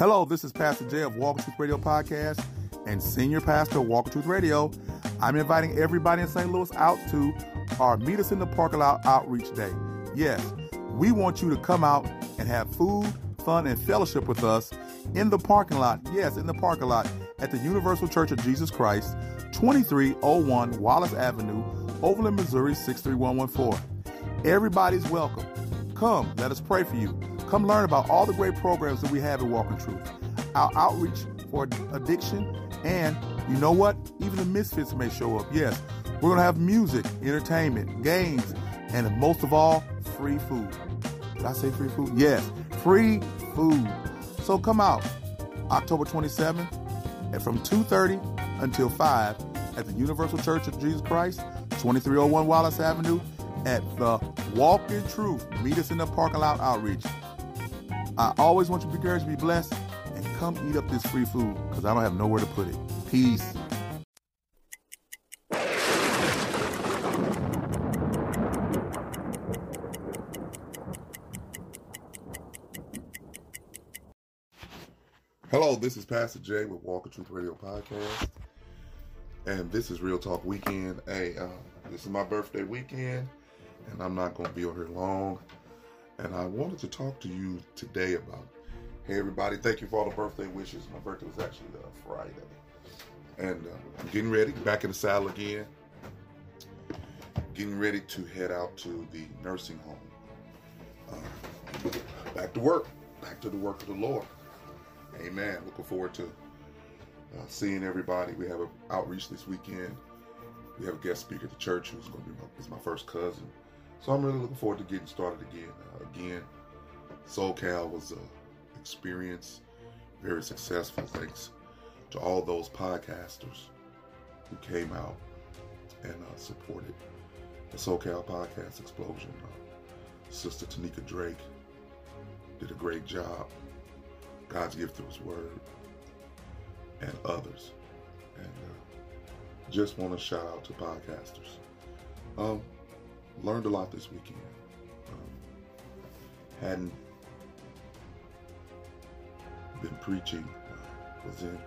Hello, this is Pastor Jay of Walk Truth Radio Podcast and Senior Pastor Walk Truth Radio. I'm inviting everybody in St. Louis out to our Meet Us in the Parking Lot Outreach Day. Yes, we want you to come out and have food, fun, and fellowship with us in the parking lot. Yes, in the parking lot at the Universal Church of Jesus Christ, 2301 Wallis Avenue, Overland, Missouri 63114. Everybody's welcome. Come, let us pray for you. Come learn about all the great programs that we have in Walk in Truth. Our outreach for addiction, and you know what? Even the misfits may show up. Yes, we're going to have music, entertainment, games, and most of all, free food. Did I say free food? Yes, free food. So come out October 27th and from 2.30 until 5 at the Universal Church of Jesus Christ, 2301 Wallis Avenue at the Walk in Truth. Meet us in the parking lot outreach. I always want you to be encouraged, be blessed, and come eat up this free food because I don't have nowhere to put it. Peace. Hello, this is Pastor Jay with Walk in Truth Radio Podcast, and this is Real Talk Weekend. Hey, uh, this is my birthday weekend, and I'm not going to be on here long. And I wanted to talk to you today about, hey everybody, thank you for all the birthday wishes. My birthday was actually uh, Friday, and uh, I'm getting ready, back in the saddle again, getting ready to head out to the nursing home. Uh, back to work, back to the work of the Lord. Amen. Looking forward to uh, seeing everybody. We have an outreach this weekend. We have a guest speaker at the church who's going to be my, my first cousin. So I'm really looking forward to getting started again. Uh, again, SoCal was an experience, very successful thanks to all those podcasters who came out and uh, supported the SoCal Podcast Explosion. Uh, Sister Tanika Drake did a great job God's gift through His Word, and others. And uh, just want to shout out to podcasters. Um, learned a lot this weekend. Hadn't been preaching. Uh, was in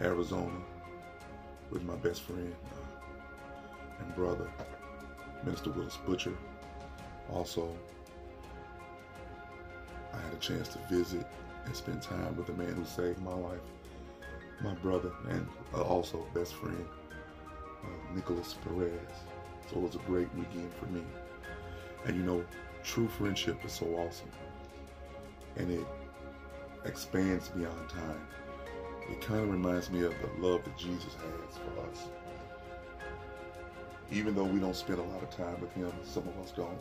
Arizona with my best friend uh, and brother, Minister Willis Butcher. Also, I had a chance to visit and spend time with the man who saved my life, my brother, and uh, also best friend, uh, Nicholas Perez. So it was a great weekend for me. And you know, true friendship is so awesome. And it expands beyond time. It kind of reminds me of the love that Jesus has for us. Even though we don't spend a lot of time with him, some of us don't.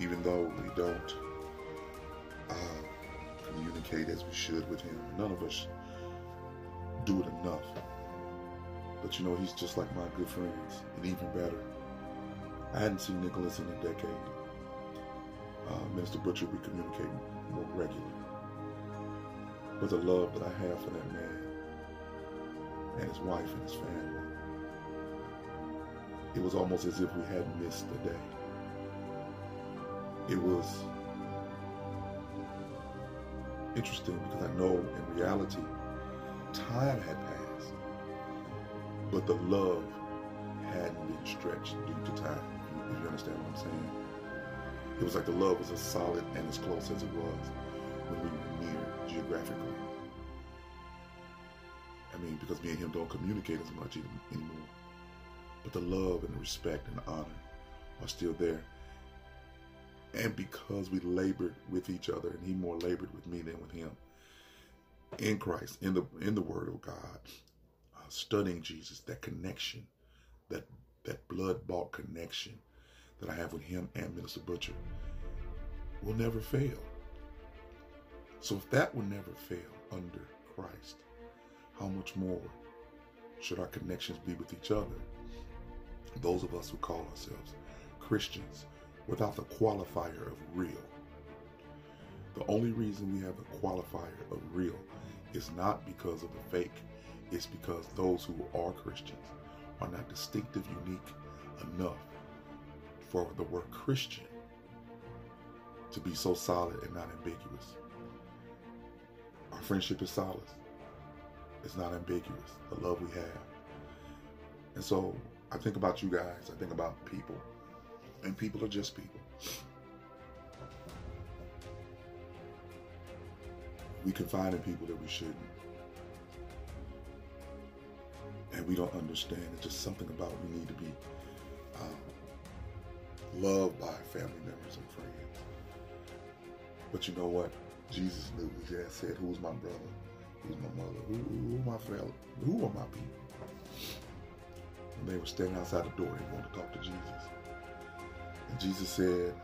Even though we don't uh, communicate as we should with him. None of us do it enough. But you know, he's just like my good friends, and even better. I hadn't seen Nicholas in a decade. Uh, Minister Butcher, we communicate more regularly. But the love that I have for that man and his wife and his family, it was almost as if we hadn't missed a day. It was interesting because I know in reality, time had passed, but the love hadn't been stretched due to time. If you understand what I'm saying? It was like the love was as solid and as close as it was when we were near geographically. I mean, because me and him don't communicate as much anymore. But the love and the respect and the honor are still there and because we labored with each other and he more labored with me than with him in Christ in the in the word of God uh, studying Jesus that connection that that blood bought connection that I have with him and Minister Butcher will never fail so if that will never fail under Christ how much more should our connections be with each other those of us who call ourselves Christians without the qualifier of real. The only reason we have the qualifier of real is not because of the fake, it's because those who are Christians are not distinctive, unique enough for the word Christian to be so solid and not ambiguous. Our friendship is solid. It's not ambiguous. The love we have. And so I think about you guys. I think about people. And people are just people. We confide in people that we shouldn't. And we don't understand. It's just something about we need to be um, loved by family members and friends. But you know what? Jesus knew. He just said, Who's my brother? Who's my mother? Who, who, who my family? Who are my people? And they were standing outside the door, they wanted to talk to Jesus. And Jesus said,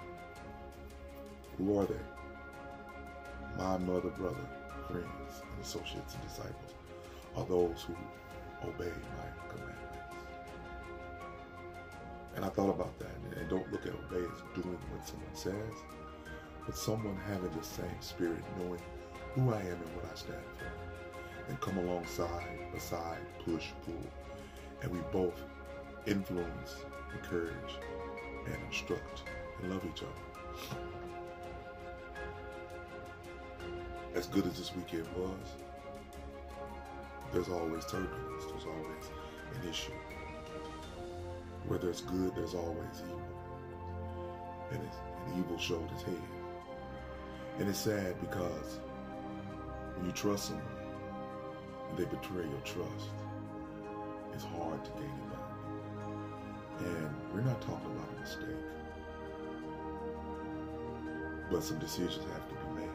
Who are they? My mother, brother, friends, and associates and disciples are those who obey my commandments. And I thought about that. And don't look at obey as doing what someone says, but someone having the same spirit, knowing who I am and what I stand for, and come alongside, beside, push, pull, and we both influence, encourage, and instruct and love each other. As good as this weekend was, there's always turbulence, there's always an issue. Where there's good, there's always evil. And, and evil showed his head. And it's sad because when you trust someone and they betray your trust, it's hard to gain it back. And we're not talking about a mistake, but some decisions have to be made.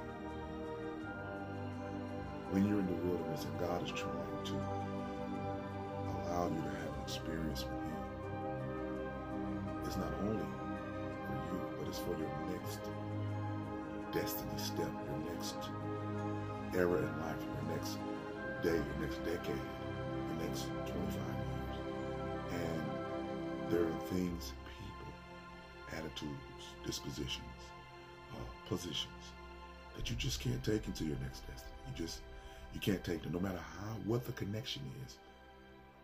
When you're in the wilderness and God is trying to allow you to have an experience with It's not only for you, but it's for your next destiny step, your next era in life, your next day, your next decade, your next 25 years. And there are things, people, attitudes, dispositions, uh, positions that you just can't take into your next destiny. You just you can't take them, no matter how what the connection is,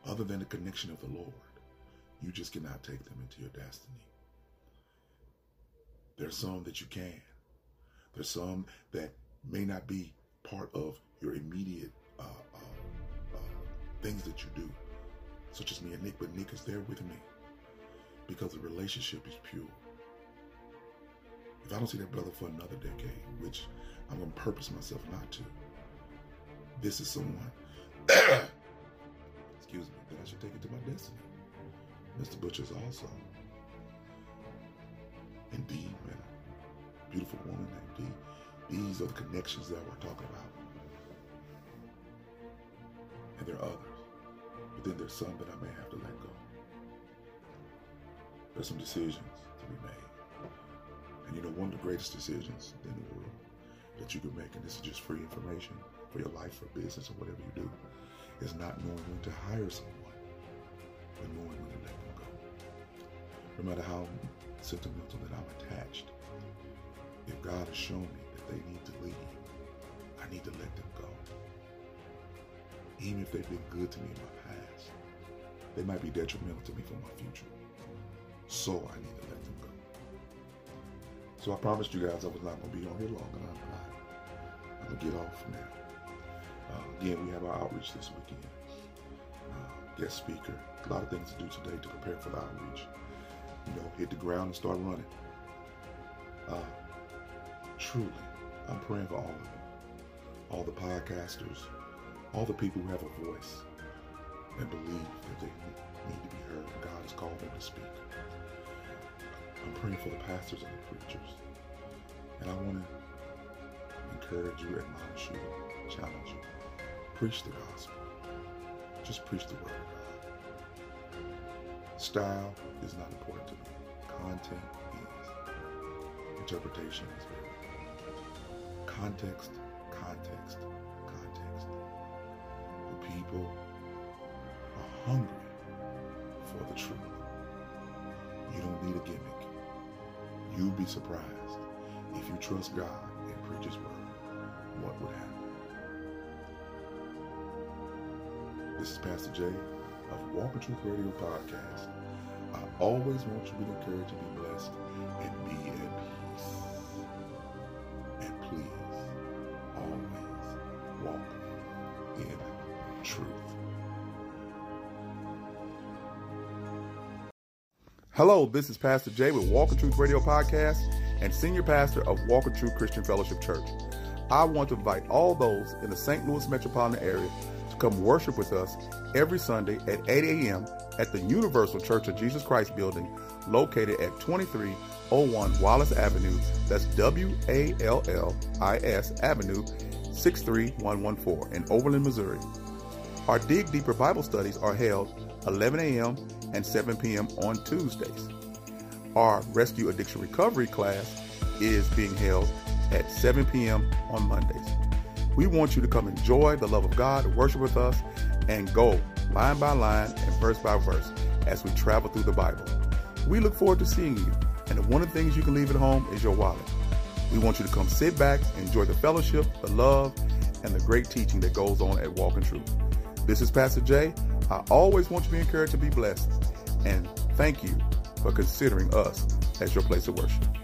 other than the connection of the Lord. You just cannot take them into your destiny. There's some that you can. There's some that may not be part of your immediate uh, uh, uh, things that you do, such as me and Nick, but Nick is there with me because the relationship is pure. If I don't see that brother for another decade, which I'm going to purpose myself not to, this is someone, excuse me, that I should take into my destiny. Mr. Butcher's also. Indeed, man, a beautiful woman named Dee. These are the connections that we're talking about. And there are others. But then there's some that I may have to let go. There's some decisions to be made. And you know, one of the greatest decisions in the world that you can make, and this is just free information for your life for business or whatever you do, is not knowing when to hire someone, but knowing when to let. No matter how sentimental that I'm attached, if God has shown me that they need to leave, I need to let them go. Even if they've been good to me in my past, they might be detrimental to me for my future. So I need to let them go. So I promised you guys I was not going to be on here long, and I'm not. I'm going to get off now. Uh, again, we have our outreach this weekend. Uh, guest speaker. A lot of things to do today to prepare for the outreach. You know, hit the ground and start running. Uh, truly, I'm praying for all of them. All the podcasters, all the people who have a voice and believe that they need to be heard God has called them to speak. I'm praying for the pastors and the preachers. And I want to encourage you, admonish you, challenge you. Preach the gospel. Just preach the word. Style is not important to me. Content is. Interpretation is very important. Context, context, context. The people are hungry for the truth. You don't need a gimmick. You'll be surprised if you trust God and preach His word, what would happen. This is Pastor Jay of Walk in Truth Radio Podcast. I always want you to be encouraged to be blessed and be at peace. And please, always walk in Truth. Hello, this is Pastor Jay with Walk Truth Radio Podcast and Senior Pastor of Walk Truth Christian Fellowship Church. I want to invite all those in the St. Louis metropolitan area to come worship with us every Sunday at 8 a.m. at the Universal Church of Jesus Christ building located at 2301 Wallis Avenue. That's W A L L I S Avenue 63114 in Overland, Missouri. Our Dig Deeper Bible studies are held 11 a.m. and 7 p.m. on Tuesdays. Our Rescue Addiction Recovery class is being held at 7 p.m. on Mondays. We want you to come enjoy the love of God, worship with us, and go line by line and verse by verse as we travel through the Bible. We look forward to seeing you, and one of the things you can leave at home is your wallet. We want you to come sit back, enjoy the fellowship, the love, and the great teaching that goes on at Walk in Truth. This is Pastor Jay. I always want you to be encouraged to be blessed, and thank you for considering us as your place of worship.